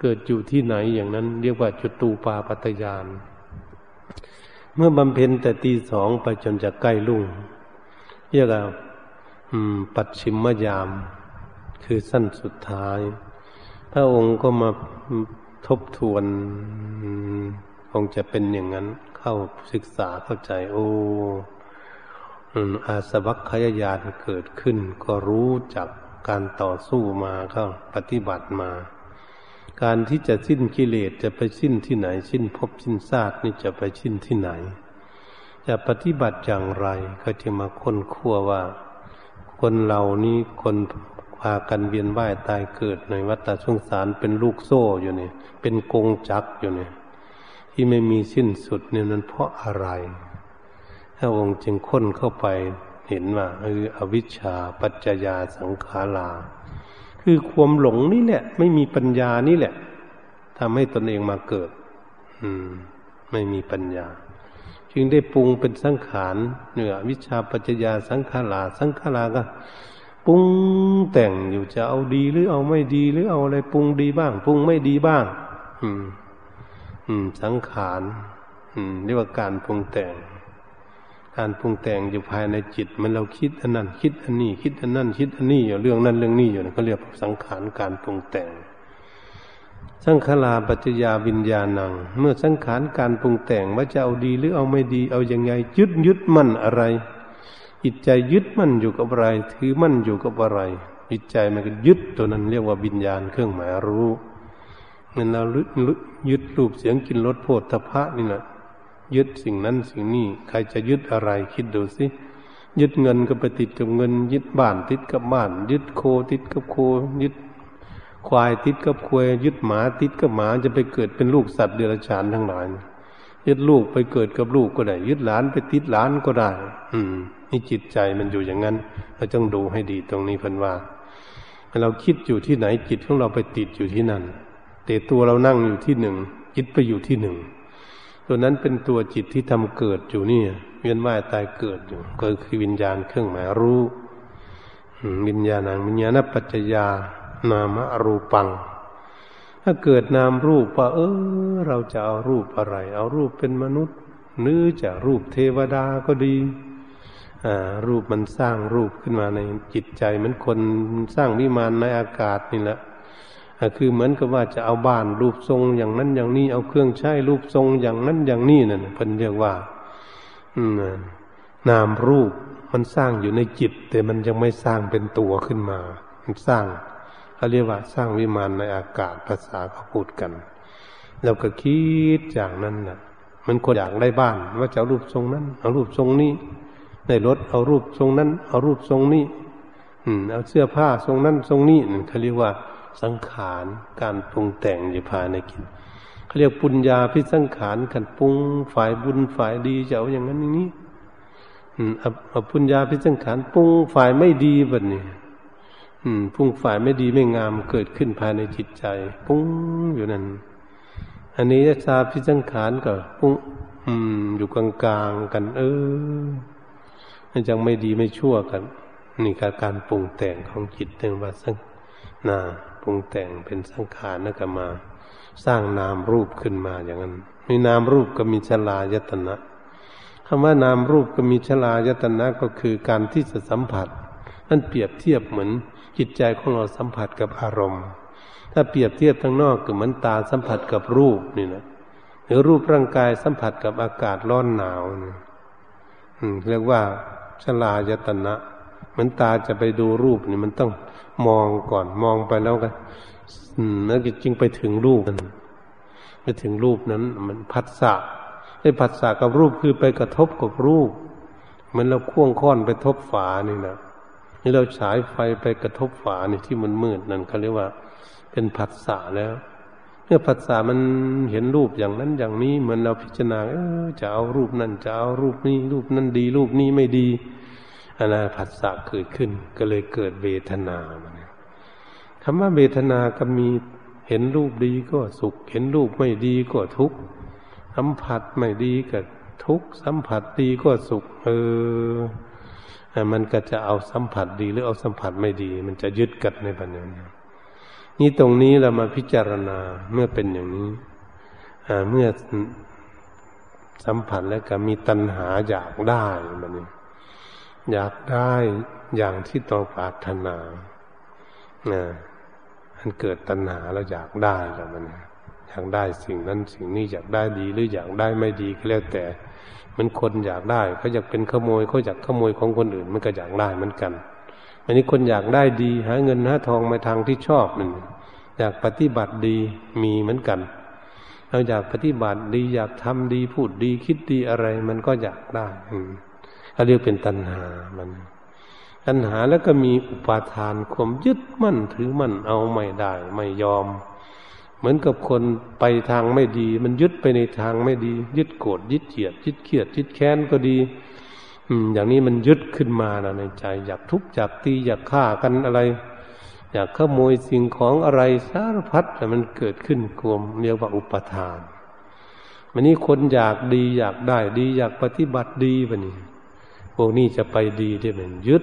เกิดอยู่ที่ไหนอย่างนั้น เรียกว่าจุตูปาปัตยานเมื่อบำเพ็ญแต่ตีสองไปจนจะใกล้ลุ่งเรียกว่าปัดชิมมยาม คือสั้นสุดท้าย พระองค์ก็มาทบทวน งจะเป็นอย่างนั้น เข้าศึกษาเข้าใจ โอ้อาสวัคขยายานเกิดขึ้น ก็รู้จักการต่อสู้มาเข้าปฏิบัติมา การที่จะสิ้นกิเลสจะไปสิ้นที่ไหน สิ้นภพสิ้นชาตินี่จะไปสิ้นที่ไหน จะปฏิบัติอย่างไรก็จะมาค้นคั่วว่า คนเหล่านี้คนพากันเวียนว่ายตายเกิดในวัฏสงสารเป็นลูกโซ่อยู่นี่เป็นกงจักอยู่นี่ ที่ไม่มีสิ้นสุดเนี่ยนั้นเพราะอะไรพระองค์จึงค้นเข้าไปเห็นว่าเอออวิชชาปัจจยาสังขาราคือความหลงนี่แหละ ไม่มีปัญญานี่แหละทำให้ตนเองมาเกิด อืม ไม่มีปัญญา จึงได้ปรุงเป็นสังขารเหนือวิชาปัจจยาสังขาราสังขาราก็ปรุงแต่งอยู่จะเอาดีหรือเอาไม่ดีหรือเอาอะไรปรุงดีบ้าง ปรุงไม่ดีบ้าง อืม สังขารเรียกว่าการปรุงแต่ง การปรุงแต่งอยู่ภายในจิต มันเราคิดอันนั้นคิดอันนี้ คิดอันนั้นคิดอันนี้อยู่เรื่องนั้นเรื่องนี้อยู่เขาเรียกสังขารการปรุงแต่ง สังขาราปัจจยาวิญญาณัง เมื่อสังขารการปรุงแต่งว่าจะเอาดีหรือเอาไม่ดีเอาอยัางไงยึดยึดมั่นอะไรจิตใจยึดมั่นอยู่กับอะไร ถือมั่นอยู่กับอะไรจิตใจมันก็ยึดตัวนั้นเรียกว่าวิญญาณเครื่องหมายรู้ เมื่อเรายึดรูปเสียงกินรสโพธพะนี่แหละยึดสิ่งนั้นสิ่งนี้ใครจะยึดอะไรคิดดูสิยึดเงินก็ไปติดกับเงิน ยึดบ้านติดกับบ้าน ยึดโคติดกับโค ยึดควายติดกับควายยึดหมาติดกับหมาจะไปเกิดเป็นลูกสัตว์เดรัจฉานทั้งหลายยึดลูกไปเกิดกับลูกก็ได้ ยึดหลานไปติดหลานก็ได้ อืมนี่จิตใจมันอยู่อย่างนั้น เราต้องดูให้ดีตรงนี้พิ่นว่าเราคิดอยู่ที่ไหนจิตของเราไปติดอยู่ที่นั่น แต่ตัวเรานั่งอยู่ที่หนึ่งจิตไปอยู่ที่หนึ่งตัวนั้นเป็นตัวจิตที่ทำเกิดอยู่นี่เวียนว่ายตายเกิดอยู่ก็คือวิญญาณเครื่องหมายรู้วิญญาณังวิญญาณปัจจยานามรูปัง ถ้าเกิดนามรูปว่าเออ เราจะเอารูปอะไร เอารูปเป็นมนุษย์หรือจะรูปเทวดาก็ดีรูปมันสร้างรูปขึ้นมาในจิตใจเหมือนคนสร้างวิมานในอากาศนี่แหละ คือเหมือนกับว่าจะเอาบ้านรูปทรงอย่างนั้นอย่างนี้ เอาเครื่องใช้รูปทรงอย่างนั้นอย่างนี้นั่นเพิ่นเรียกว่า อืนามรูปมันสร้างอยู่ในจิต แต่มันยังไม่สร้างเป็นตัวขึ้นมา มันสร้างเขาเรียกว่าสร้างวิมานในอากาศภาษาเขาพูดกันเราก็คิดอย่างนั้นน่ะ มันคนอยากได้บ้าน ว่าจะเอารูปทรงนั้น เอารูปทรงนี้ในรถเอารูปทรงนั้น เอารูปทรงนี้ อืม เอาเสื้อผ้าทรงนั้นทรงนี้เขาเรียกว่า สังขารการปรุงแต่งอยู่ภายในกินเขาเรียกปุญญาพิสังขารกันปรุงฝ่ายบุญฝ่ายดีจะเอาอย่างนั้นอย่างนี้อืมเอาปุญญาพิสังขารปรุงฝ่ายไม่ดีแบบนี้ปรุงฝ่ายไม่ดีไม่งามเกิดขึ้นภายในจิตใจปรุงอยู่นั่นอันนี้ชาพิสังขารก็ปรุงอืมอยู่กลางๆกัน เออมันจังไม่ดีไม่ชั่วกันนี่คือการปรุงแต่งของจิตเรื่องว่าสังนาปรุงแต่งเป็นสังขารนักมา สร้างนามรูปขึ้นมาอย่างนั้นมีนามรูปก็มีชลายตนะคำว่านามรูปก็มีชลายตนะก็คือการที่จะสัมผัสนั่นเปรียบเทียบเหมือนจิตใจของเราสัมผัสกับอารมณ์ ถ้าเปรียบเทียบทางนอกก็เหมือนตาสัมผัสกับรูปนี่นะหรือรูปร่างกายสัมผัสกับอากาศร้อนหนาวนี่เรียกว่าชลายตนะ มือนตาจะไปดูรูปนี่มันต้องมองก่อนมองไปแล้วกันแล้วจึงไปถึงรูปนั้นไปถึงรูปนั้น มันผัสสะไอ้ผัสสะกับรูปคือไปกระทบกับรูปเหมือนเราควงค้อนไปทบฝานี่นะนี่เราฉายไฟไปกระทบฝานี่ที่มันมืดนั่นเขาเรียกว่า เป็นผัสสะแล้วเมื่อผัสสะมันเห็นรูปอย่างนั้นอย่างนี้เหมือนเราพิจารณาเออจะเอารูปนั่นจะเอารูปนี้ รูปนั้นดี รูปนี้ไม่ดี อันนั้นผัสสะเกิดขึ้น ก็เลยเกิดเวทนาคำว่าเวทนาก็มีเห็นรูปดีก็สุข เห็นรูปไม่ดีก็ทุกข์สัมผัสไม่ดีก็ทุกข์สัมผัสดีก็สุข เออมันก็จะเอาสัมผัสดีหรือเอาสัมผัสไม่ดี มันจะยึดกัดในปัญญานี่ตรงนี้เรามาพิจารณาเมื่อเป็นอย่างนี้เมื่อสัมผัสแล้วก็มีตัณหาอยากได้มันนี่ อยากได้อย่างที่ต้องปรารถนามันเกิดตัณหาแล้วอยากได้แล้วมันอยากได้สิ่งนั้นสิ่งนี้อยากได้ดีหรืออยากได้ไม่ดีก็แล้วแต่ มันคนอยากได้เขาอยากเป็นขโมยเขาอยากขโมยของคนอื่น มันก็อยากได้เหมือนกัน อันนี้คนอยากได้ดี หาเงินหาทองมาทางที่ชอบมันอยากปฏิบัติดีมีเหมือนกันเราอยากปฏิบัติดีอยากทำดีพูดดีคิดดีอะไร มันก็อยากได้ เขาเรียกเป็นตัณหามัน ตัณหาแล้วก็มีอุปาทานความยึดมั่นถือมั่นเอาไม่ได้ไม่ยอม เหมือนกับคนไปทางไม่ดี มันยึดไปในทางไม่ดี ยึดโกรธยึดเกลียดยึดเครียดยึดแค้นก็ดี อืม อย่างนี้มันยึดขึ้นมานะในใจ อยากทุบอยากตีอยากฆ่ากันอะไร อยากขโมยสิ่งของอะไรสารพัดแต่มันเกิดขึ้นกลมเรียกว่าอุปทานวันนี้คนอยากดีอยากได้ดี อยากปฏิบัติดีวะนี่ พวกนี้จะไปดีได้เหมือนยึด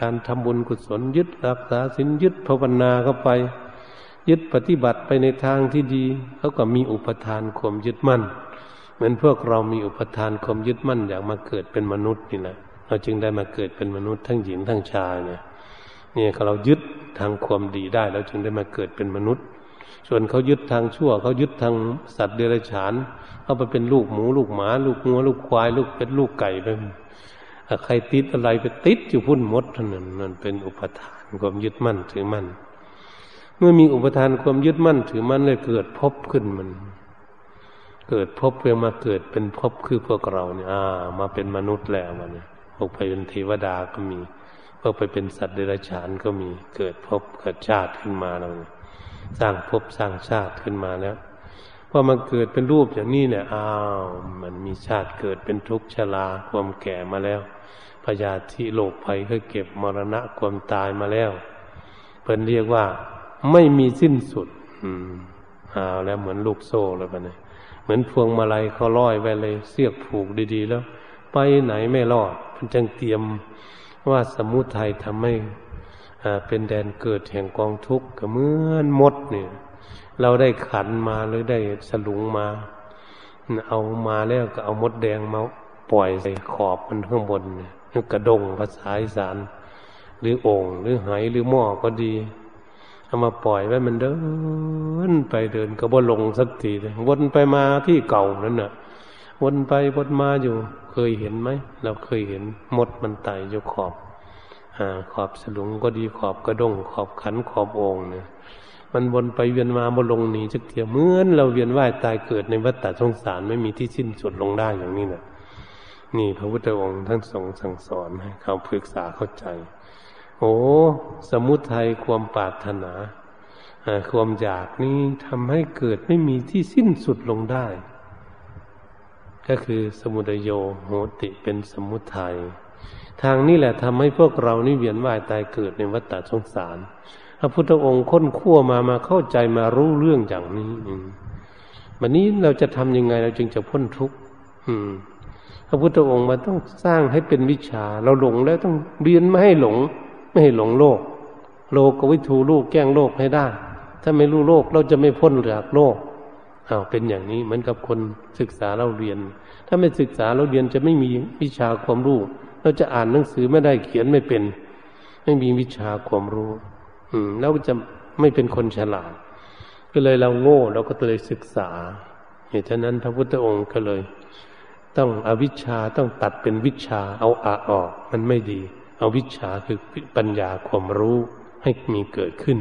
การทำบุญกุศลยึดรักษาศีลยึดภาวนาเข้าไป ยึดปฏิบัติไปในทางที่ดีเขาก็มีอุปทานความยึดมั่น เหมือนพวกเรามีอุปทานความยึดมั่นอยากมาเกิดเป็นมนุษย์นี่แหละเราจึงได้มาเกิดเป็นมนุษย์ทั้งหญิงทั้งชายเนี่ยเนี่ยเรายึดทางความดีได้เราจึงได้มาเกิดเป็นมนุษย์ ส่วนเขายึดทางชั่วเขายึดทางสัตว์เดรัจฉานเขาไปเป็นลูกหมูลูกหมา ลูกงัวลูกควาย ลูกเป็ดลูกไก่ไป ใครติดอะไรไปติดอยู่พุ่นมดท่านั้นนั่นเป็นอุปทานความยึดมั่นถือมั่น เมื่อมีอุปทานความยึดมั่นถือมั่นเลยเกิดพบขึ้นมัน เกิดพบเพื่อมาเกิดเป็นพบคือพวกเราเนี่ยอ่า มาเป็นมนุษย์แล้วมันเนี่ยพวกไปเป็นเทวดาก็มีพวกไปเป็นสัตว์เดรัจฉานก็มีเกิดพบเกิดชาติขึ้นมาเราสร้างพบสร้างชาติขึ้นมาแล้ว พอมาเกิดเป็นรูปอย่างนี้เนี่ยอ้าว มันมีชาติเกิดเป็นทุกข์ชราความแก่มาแล้วพยาธิโลกภัยก็เก็บมรณะความตายมาแล้วเพิ่นเรียกว่า ไม่มีสิ้นสุด อืมเอาแล้วเหมือนลูกโซ่เลยปะเนี่ยเหมือนพวงมาลัยเขาร้อยไว้เลย เสียบผูกดีๆ แล้ว ไปไหนไม่รอดมันจึงเตรียมว่าสมุทัยทำให้เป็นแดนเกิดแห่งกองทุกข์ก็เหมือนมดเนี่ย เราได้ขันมาหรือได้สลุงมา เอามาแล้วก็เอามดแดงมาปล่อยใส่ขอบมันข้างบนเนี่ยกระดงภาษาอีสานหรือโอ่งหรือไหหรือหม้อก็ดีเอามาปล่อยไว้มันเดินไปเดินก็บ่ลงสักทีเลยวนไปมาที่เก่านั่นน่ะ วนไปวนมาอยู่ เคยเห็นไหมเราเคยเห็นมดมันไต่อยู่ขอบอ่าขอบสลุงก็ดีขอบกระดงขอบขันขอบองเนี่ย มันวนไปเวียนมาบ่ลงหนีสักทีเหมือนเราเวียนว่ายตายเกิดในวัฏฏะสงสารไม่มีที่สิ้นสุดลงได้อย่างนี้น่ะนี่พระพุทธองค์ท่านทรงสั่งสอนให้เขาปรึกษาเข้าใจ โอ้สมุทัยความปรารถนาความอยากนี้ทำให้เกิดไม่มีที่สิ้นสุดลงได้ ก็คือสมุทโยโหติเป็นสมุทัยทางนี้แหละทำให้พวกเรานี่เวียนว่ายตายเกิดในวัฏฏะสงสาร ระพุทธองค์ค้นคั่วมามาเข้าใจมารู้เรื่องอย่างนี้วันนี้เราจะทำยังไงเราจึงจะพ้นทุกข์พระพุทธองค์มาต้องสร้างให้เป็นวิชา เราหลงแล้วต้องเรียนไม่ให้หลง ไม่ให้หลงโลก โลกกวิทูลูกแก้งโลกให้ได้ ถ้าไม่รู้โลกเราจะไม่พ้นจากโลกอ้าวเป็นอย่างนี้เหมือนกับคนศึกษาเราเรียน ถ้าไม่ศึกษาเราเรียนจะไม่มีวิชาความรู้ เราจะอ่านหนังสือไม่ได้เขียนไม่เป็น ไม่มีวิชาความรู้ อืม แล้วจะไม่เป็นคนฉลาด ก็เลยเราโง่เราก็เลยศึกษาเหตุฉะนั้นพระพุทธองค์ก็เลย ต้องอวิชชาต้องตัดเป็นวิชาเอาอาออก มันไม่ดี เอาวิชาคือปัญญาความรู้ให้มีเกิดขึ้น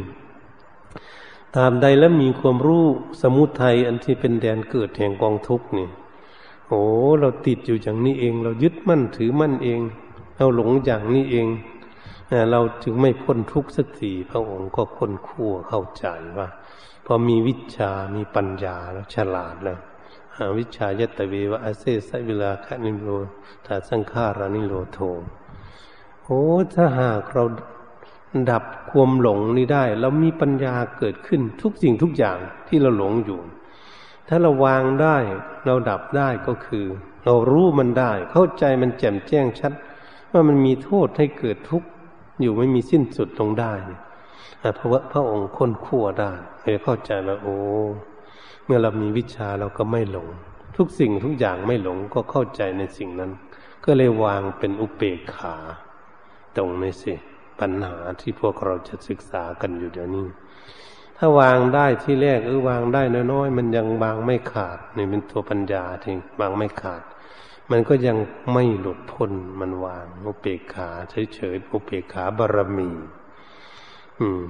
ตามใดแล้วมีความรู้สมุทัยอันที่เป็นแดนเกิดแห่งกองทุกข์นี่โอ้เราติดอยู่อย่างนี้เอง เรายึดมั่นถือมั่นเอง เราหลงอย่างนี้เอง เราจึงไม่พ้นทุกข์สักทีพระองค์ก็ค้นคั่วเข้าใจว่าพอมีวิชา มีปัญญาแล้วฉลาดแล้ววิชายตเววะอาเซสเวลาคนิโรถาสังขารานิโรโทโอ้ถ้าหากเราดับความหลงนี้ได้ เรามีปัญญาเกิดขึ้นทุกสิ่งทุกอย่างที่เราหลงอยู่ ถ้าเราวางได้ เราดับได้ก็คือ เรารู้มันได้ เข้าใจมันแจ่มแจ้งชัด ว่ามันมีโทษให้เกิดทุกข์ อยู่ไม่มีสิ้นสุดลงได้เพราะว่าพระองค์ค้นคั่วได้เลยเข้าใจว่าโอ้ เมื่อเรามีวิชาเราก็ไม่หลง ทุกสิ่งทุกอย่างไม่หลงก็เข้าใจในสิ่งนั้น ก็เลยวางเป็นอุเบกขา ตรงนี้สิปัญหาที่พวกเราจะศึกษากันอยู่เดี๋ยวนี้ ถ้าวางได้ที่แรกเออวางได้น้อยๆมันยังวางไม่ขาดนี่เป็นตัวปัญญาที่วางไม่ขาด มันก็ยังไม่หลุดพ้นมันวางอุเบกขาเฉยๆอุเบกขาบารมี อืม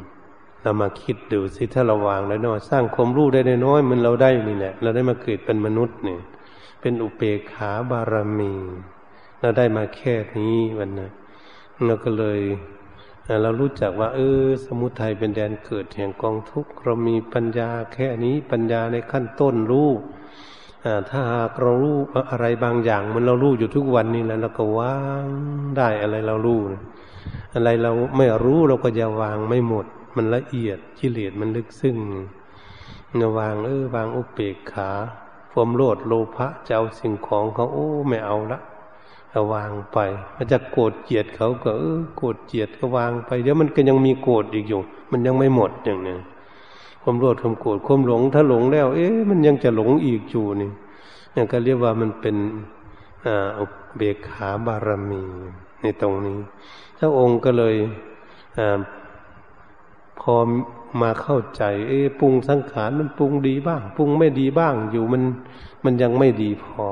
เรามาคิดดูสิถ้าเราวางแล้วน้อยสร้างความรู้ได้น้อยมันเราได้นี่แหละเราได้มาเกิดเป็นมนุษย์เนี่ย เป็นอุเบกขาบารมี เราได้มาแค่นี้วันนั้นเราก็เลยเรารู้จักว่า เออ สมุทัยเป็นแดนเกิดแห่งกองทุกข์เรามีปัญญาแค่นี้ปัญญาในขั้นต้นรู้ ถ้าหากเรารู้อะไรบางอย่าง มันเรารู้อยู่ทุกวันนี้แล้วเราก็วางได้อะไรเรารู้อะไรเราไม่รู้เราก็จะวางไม่หมด มันละเอียดกิเลสมันลึกซึ้งวางเออวางอุเบกขาความโลดโลภะจะเอาสิ่งของเขาโอ้ไม่เอาละวางไปมันจะโกรธเกลียดเขาก็เออโกรธเกลียดก็วางไปเดี๋ยวมันก็ยังมีโกรธอีกอยู่ มันยังไม่หมดอย่างนี้ ความโลภความโกรธความหลง ถ้าหลงแล้ว เอ๊ะมันยังจะหลงอีกอยู่นี่นี่ก็เรียกว่ามันเป็นอ่าเบกขาบารมีในตรงนี้ถ้าองค์ก็เลยอ่าพอมาเข้าใจ เอ๊ะปรุงสังขารมันปรุงดีบ้างปรุงไม่ดีบ้างอยู่มัน มันยังไม่ดีพอ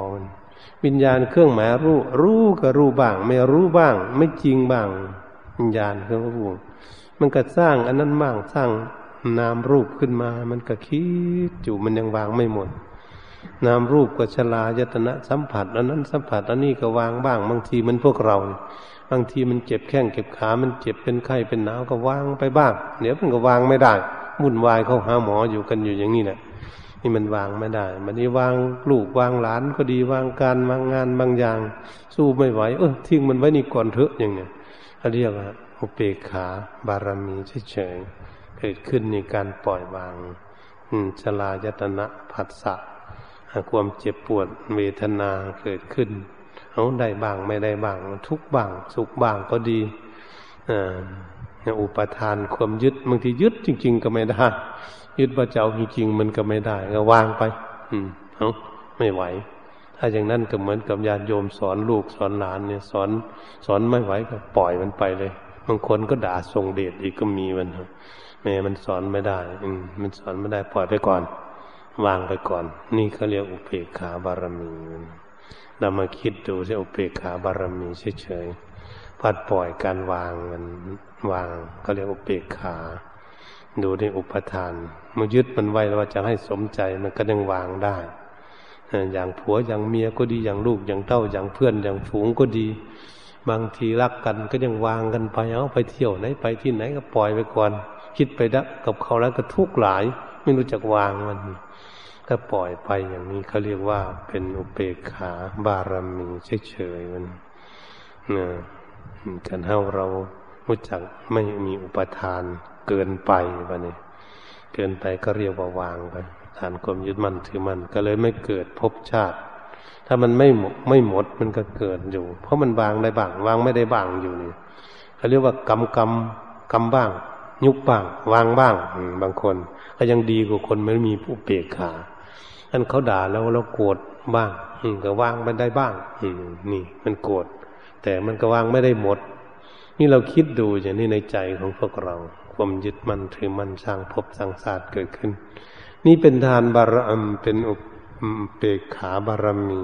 วิญญาณเครื่องหมายรู้ รู้ก็รู้บ้าง ไม่รู้บ้าง ไม่จริงบ้าง วิญญาณเครื่องรู้มันก็สร้างอันนั้นบ้างสร้าง นามรูปขึ้นมา มันก็คิดอยู่มันยังวางไม่หมด นามรูปก็ชลายตนะสัมผัสอันนั้นสัมผัสอันนี้ก็วางบ้าง บางทีมันพวกเรา บางทีมันเจ็บแข้งเจ็บขา มันเจ็บเป็นไข้เป็นหนาวก็วางไปบ้าง เดี๋ยวมันก็วางไม่ได้วุ่นวายเขาหาหมออยู่กันอยู่อย่างนี้แหละนี่มันวางไม่ได้ มันนี่วางลูกวางหลานก็ดีวางการวางงานบางอย่าง สู้ไม่ไหว เออทิ้งมันไว้นี่ก่อนเถอะอย่างเนี้ยเขาเรียกว่าอุเบกขาบารมีเฉยๆ เกิดขึ้นในการปล่อยวางชลายตนะผัสสะความเจ็บปวดเวทนาเกิดขึ้น เอาได้บ้างไม่ได้บ้าง ทุกบ้าง สุขบ้างก็ดีอ่าอุปทานความยึดบางทียึดจริง ๆ ก็ไม่ได้ ยึดว่าจะเอาจริงๆมันก็ไม่ได้ ก็วางไป อืมเอาไม่ไหว ถ้าอย่างนั้นก็เหมือนกับญาติโยมสอนลูกสอนหลานเนี่ย สอนสอนไม่ไหวก็ปล่อยมันไปเลยบางคนก็ด่าทรงเดชอีกก็มีมัน แม่มันสอนไม่ได้ อืมันสอนไม่ได้ปล่อยไปก่อน วางไปก่อน นี่เขาเรียกอุเบกขาบารมีเรามาคิดดูที่อุเบกขาบารมีเฉยๆพัดปล่อยการวางมันวางเขาเรียกอุเบกขา ดูในอุปทานมายึดมันไว้ว่าจะให้สมใจมันก็ยังวางได้อย่างผัวอย่างเมียก็ดีอย่างลูกอย่างเต้าอย่างเพื่อนอย่างฝูงก็ดี บางทีรักกันก็ยังวางกันไปเอาไปเที่ยวไหนไปที่ไหนก็ปล่อยไปก่อน คิดไปดกับเขาแล้วก็ทุกข์หลาย ไม่รู้จักวางมันก็ปล่อยไปอย่างนี้เขาเรียกว่าเป็นอุเบกขาบารมีเฉยๆมันนะกันเท่าเรารู้จักไม่มีอุปทานเกินไปวะนี่ยเกินไปก็เรียกว่าวางไปฐานความยึดมั่นถือมั่นก็เลยไม่เกิดภพชาติ ถ้ามันไม่หมดไม่หมดมันก็เกิดอยู่ เพราะมันวางได้บ้างวางไม่ได้บ้างอยู่นี่เขาเรียกว่ากรรมกรรมกรรมบ้าง ยุบบ้าง วางบ้างบางคน ก็ยังดีกว่าคนไม่มีผู้เปียกขาท่านเขาด่าแล้วเราโกรธบ้างก็วางไปได้บ้างนี่มันโกรธแต่มันก็วางไม่ได้หมด นี่เราคิดดูอย่างนี้ในใจของพวกเรา ความยึดมั่นถือมั่นสร้างภพสร้างศาสตร์เกิดขึ้น นี่เป็นทานบารมีเป็นอุเปกขาบารมี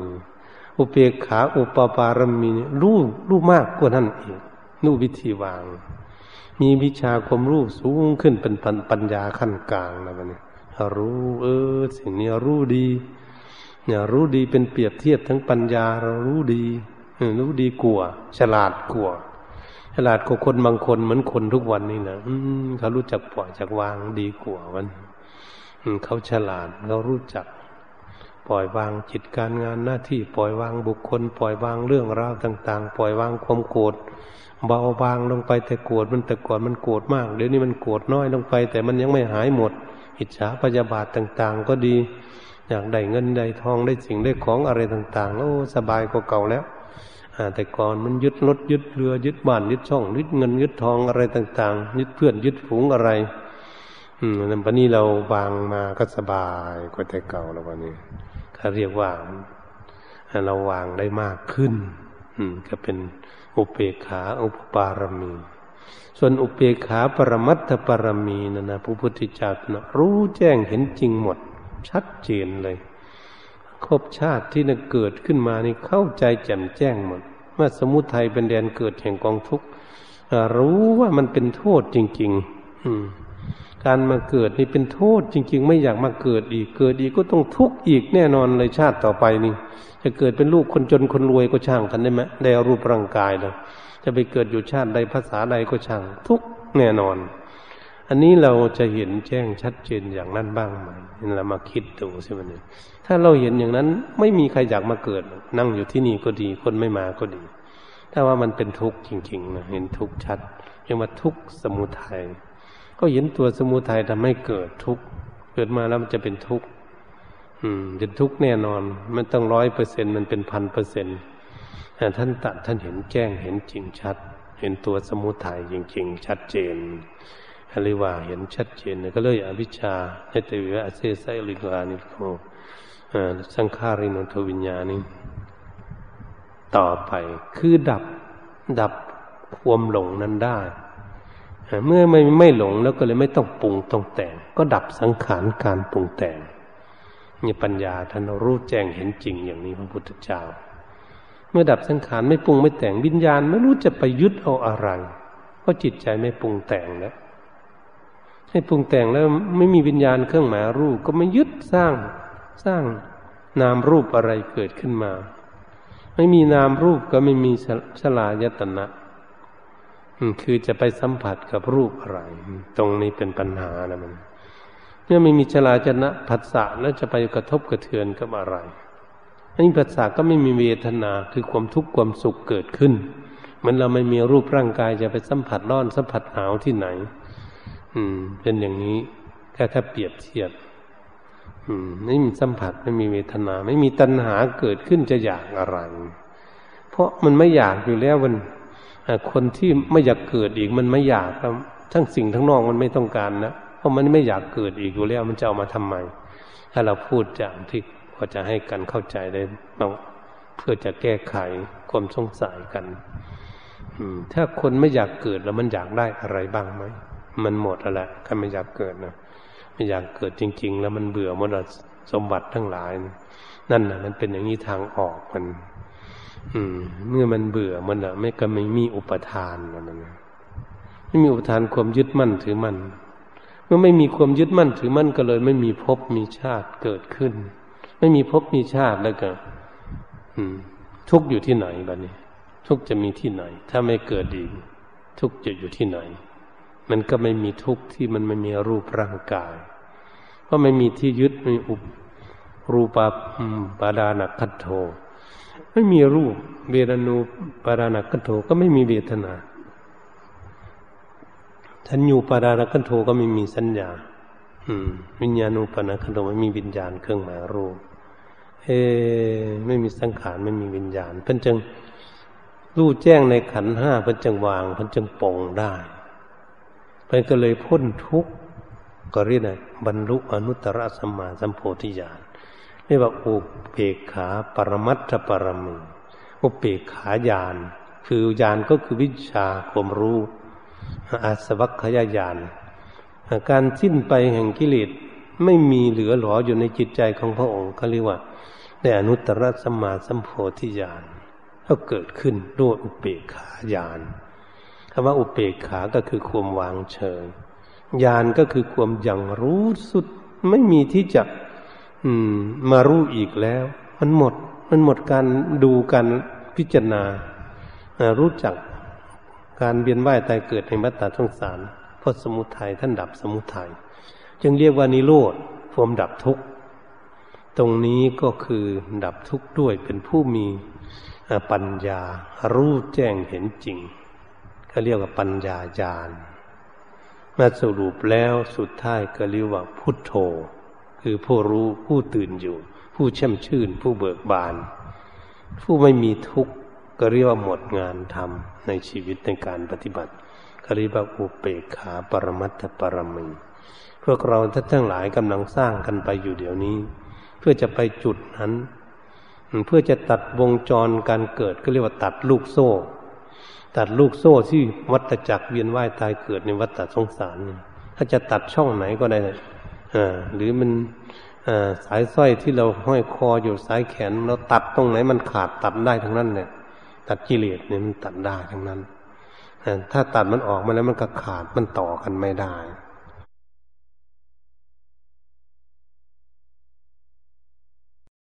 อุเปกขาอุปปารมีรู้รู้มากกว่านั้นอีกรู้วิธีวาง มีวิชาความรู้สูงขึ้นเป็นปัญญาขั้นกลางนะวันนี้รู้เออ สิ่งนี้รู้ดีเนี่ยรู้ดีเป็นเปรียบเทียบทั้งปัญญาเรารู้ดีรู้ดีกว่าฉลาดกว่าฉลาดกว่าคนบางคนเหมือนคนทุกวันนี้นะอืเขารู้จักปล่อยจักวางดีกว่าวันเขาฉลาดเขารู้จัก ปล่อยวางจิตการงานหน้าที่ปล่อยวางบุคคล ปล่อยวางเรื่องราวต่าง ๆ ปล่อยวางความโกรธเบาบางลงไปแต่โกรธมันแต่ก่อนมันโกรธมากเดี๋ยวนี้มันโกรธน้อยลงไป แต่มันยังไม่หายหมด อิจฉาพยาบาทต่างๆ ก็ดีอยากได้เงินได้ทองได้สิ่งได้ของอะไรต่าง ๆ โอ้สบายกว่าเก่าแล้วแต่ก่อนมันยึดรถยึดเรือยึดบ้านยึดช่องยึดเงินยึดทองอะไรต่างๆ ยึดเพื่อนยึดฝูงอะไร อืมวันนี้เราวางมาก็สบายกว่าแต่เก่าแล้ววันนี้ เขาเรียกว่าเราวางได้มากขึ้น อืม ก็เป็นอุเปกขาอุปปารมี ส่วนอุเปกขาปรมัตถปรมีนั่นนะพระพุทธเจ้านะรู้แจ้งเห็นจริงหมด ชัดเจนเลยครบชาติที่นัเกิดขึ้นมานี่เข้าใจแจ่มแจ้งหมดว่าสมุทัยเป็นแดนเกิดแห่งกองทุกข์รู้ว่ามันเป็นโทษจริง ๆ อื การมาเกิดนี่เป็นโทษจริง ๆ ไม่อยากมาเกิดอีกเกิดอีกก็ต้องทุกข์อีกแน่นอนเลยชาติต่อไปนี่ จะเกิดเป็นลูกคนจนคนรวยก็ช่างกันได้ไหมได้รูปร่างกายแล้วจะไปเกิดอยู่ชาติใดภาษาใดก็ช่าง ทุกข์แน่นอน อันนี้เราจะเห็นแจ้งชัดเจนอย่างนั้นบ้างไหมเรามาคิดดูสิวันนี้ถ้าเราเห็นอย่างนั้นไม่มีใครอยากมาเกิด นั่งอยู่ที่นี่ก็ดี คนไม่มาก็ดี ถ้าว่ามันเป็นทุกข์จริงๆนะเห็นทุกข์ชัดเรียกว่าทุกข์สมุทัย ก็เห็นตัวสมุทัยทำให้เกิดทุกข์เกิดมาแล้วมันจะเป็นทุกข์อืมเป็นทุกข์แน่นอน มันต้องร้อยเปอร์เซ็นมันเป็นพันเปอร์เซ็นต์ท่านตัดท่านเห็นแจ้งเห็นจริงชัด เห็นตัวสมุทัยจริง ๆ ชัดเจนเรียกว่าเห็นชัดเจนก็เลยอวิชชาในตวิวะเสไสลิกานิโกสังขารินทวิญญาณิต่อไปคือดับดับความหลงนั้นได้ เมื่อไม่ไม่หลงแล้วก็เลยไม่ต้องปรุงต้องแต่ง ก็ดับสังขารการปรุงแต่งนี่ปัญญาท่านรู้แจ้งเห็นจริงอย่างนี้พระพุทธเจ้า เมื่อดับสังขารไม่ปรุงไม่แต่งวิญญาณไม่รู้จะไปยึดเอาอะไรเพราะจิตใจไม่ปรุงแต่งแล้วให้ปรุงแต่งแล้วไม่มีวิญญาณเครื่องหมายรูปก็ไม่ยึดสร้างสร้างนามรูปอะไรเกิดขึ้นมา ไม่มีนามรูปก็ไม่มีฉลายตนะ คือจะไปสัมผัสกับรูปอะไร ตรงนี้เป็นปัญหานะมันเมื่อไม่มีฉลาจนะผัสสะแล้วจะไปกระทบกระเทือนกับอะไรอันนี้ผัสสะก็ไม่มีเวทนาคือความทุกข์ความสุขเกิดขึ้นเหมือนเราไม่มีรูปร่างกายจะไปสัมผัสร้อนสัมผัสหนาวที่ไหน อืม เป็นอย่างนี้แค่ถ้าเปรียบเทียบไม่มีสัมผัสไม่มีเวทนา ไม่มีตัณหาเกิดขึ้นจะอยากอะไร เพราะมันไม่อยากอยู่แล้วมัน คนที่ไม่อยากเกิดอีกมันไม่อยากครับ ทั้งสิ่งทั้งนอกมันไม่ต้องการนะเพราะมันไม่อยากเกิดอีกอยู่แล้วมันจะเอามาทำไมถ้าเราพูดจากที่พอจะให้กันเข้าใจได้เพื่อจะแก้ไขความสงสัยกันถ้าคนไม่อยากเกิดแล้วมันอยากได้อะไรบ้างไหมมันหมดแล้วแหละถ้าไม่อยากเกิดนะไม่อยากเกิดจริง ๆ แล้วมันเบื่อหมดสมบัติทั้งหลายนั่นนะมันเป็นอย่างนี้ทางออกมัน อืม เมื่อมันเบื่อมันอะไม่ก็ไม่มีอุปทานมันไม่มีอุปทานความยึดมั่นถือมั่นเมื่อไม่มีความยึดมั่นถือมั่นก็เลย ไม่มีภพมีชาติเกิดขึ้น ไม่มีภพมีชาติแล้วก็ อืม ทุกอยู่ที่ไหนบ้านี้ ทุกจะมีที่ไหน ถ้าไม่เกิดอีกทุกจะอยู่ที่ไหน มันก็ไม่มีทุกที่มันไม่มีรูปร่างกาย เพราะไม่มีที่ยึดมีอุปรูปาปาดานัคัตโท ไม่มีรูปเวรนูปารานักันโทก็ไม่มีเวทนาสัญญูปารานักันโทก็ไม่มีสัญญา อืม วิญญาณูปานาคันโทไม่มีวิญญาณเครื่องหมายรูปเอไม่มีสังขารไม่มีวิญญาณเพิ่นจึงรู้แจ้งในขันห้าเพิ่นจึงวางเพิ่นจึงปองได้เพิ่นก็เลยพ้นทุกข์ก็เรียกนะบรรลุอนุตตรสัมมาสัมโพธิญาณ เรียกว่าอุเบกขาปรมัตถปรมีอุเบกขาญาณคือญาณก็คือวิชาความรู้อาสวัคยญาณการสิ้นไปแห่งกิเลสไม่มีเหลือหลออยู่ในจิตใจของพระองค์เขาเรียกว่าในอนุตตรสัมมาสัมโพธิญาณก็เกิดขึ้นด้วยอุเบกขาญาณคำว่าอุเบกขาก็คือความวางเฉยญาณก็คือความอย่างรู้สุดไม่มีที่จะ อืม มารู้อีกแล้ว มันหมด มันหมดการดูการพิจารณารู้จักการเวียนว่ายตายเกิดในมัตตาสงสารเพราะสมุทัยท่านดับสมุทัยจึงเรียกว่านิโรธความดับทุกข์ตรงนี้ก็คือดับทุกข์ด้วยเป็นผู้มีปัญญา รู้แจ้งเห็นจริงเขาเรียกว่าปัญญาญาณมาสรุปแล้วสุดท้ายก็เรียกว่าพุทโธ คือผู้รู้ผู้ตื่นอยู่ ผู้ช่ำชื่น ผู้เบิกบาน ผู้ไม่มีทุกข์ก็เรียกว่าหมดงานทำในชีวิตในการปฏิบัติก็เรียกว่าอุเปกขาปรมัตถปรมีพวกเราท่านทั้งหลายกำลังสร้างกันไปอยู่เดี๋ยวนี้ เพื่อจะไปจุดนั้น เพื่อจะตัดวงจรการเกิดก็เรียกว่าตัดลูกโซ่ ตัดลูกโซ่ที่วัฏจักรเวียนว่ายตายเกิดในวัฏสงสาร ถ้าจะตัดช่องไหนก็ได้ หรือมันสายสร้อยที่เราห้อยคออยู่สายแขน เราตัดตรงไหนมันขาดตัดได้ทั้งนั้นเนี่ย ตัดกิเลสเนี่ยมันตัดได้ทั้งนั้นถ้าตัดมันออกมาแล้วมันก็ขาดมันต่อกันไม่ได้